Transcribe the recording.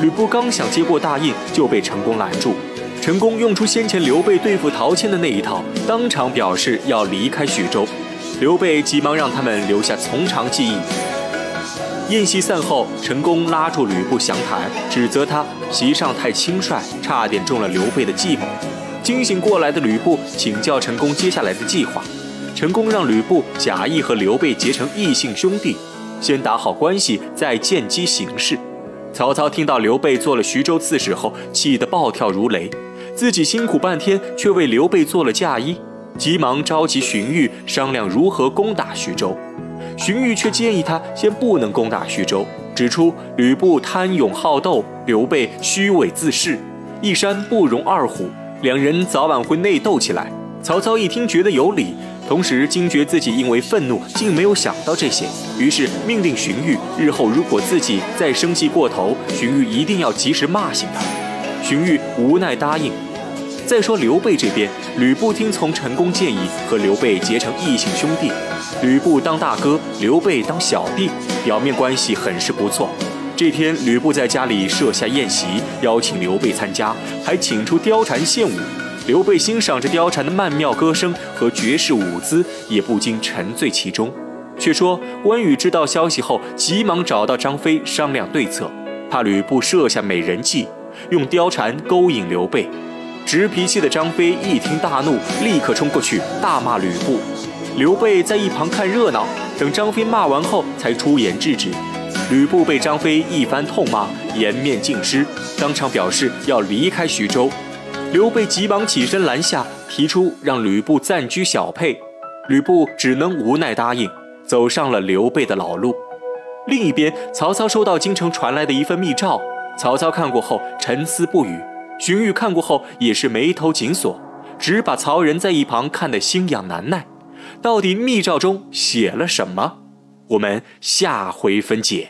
吕布刚想接过大印，就被陈宫拦住。陈宫用出先前刘备对付陶谦的那一套，当场表示要离开徐州。刘备急忙让他们留下从长计议。宴席散后，陈宫拉住吕布详谈，指责他席上太轻率，差点中了刘备的计谋。惊醒过来的吕布请教陈宫接下来的计划。陈宫让吕布假意和刘备结成异姓兄弟，先打好关系，再见机行事。曹操听到刘备做了徐州刺史后，气得暴跳如雷，自己辛苦半天，却为刘备做了嫁衣，急忙召集荀彧商量如何攻打徐州。荀彧却建议他先不能攻打徐州，指出吕布贪勇好斗，刘备虚伪自恃，一山不容二虎，两人早晚会内斗起来。曹操一听觉得有理，同时惊觉自己因为愤怒竟没有想到这些，于是命令荀彧日后如果自己再生气过头，荀彧一定要及时骂醒他。荀彧无奈答应。再说刘备这边，吕布听从陈宫建议，和刘备结成异姓兄弟。吕布当大哥，刘备当小弟，表面关系很是不错。这天，吕布在家里设下宴席，邀请刘备参加，还请出貂蝉献舞。刘备欣赏着貂蝉的曼妙歌声和绝世舞姿，也不禁沉醉其中。却说关羽知道消息后，急忙找到张飞商量对策，怕吕布设下美人计，用貂蝉勾引刘备。直脾气的张飞一听大怒，立刻冲过去大骂吕布。刘备在一旁看热闹，等张飞骂完后，才出言制止。吕布被张飞一番痛骂，颜面尽失，当场表示要离开徐州。刘备急忙起身拦下，提出让吕布暂居小沛。吕布只能无奈答应，走上了刘备的老路。另一边，曹操收到京城传来的一份密诏，曹操看过后沉思不语。荀彧看过后也是眉头紧锁，只把曹仁在一旁看得心痒难耐。到底密诏中写了什么？我们下回分解。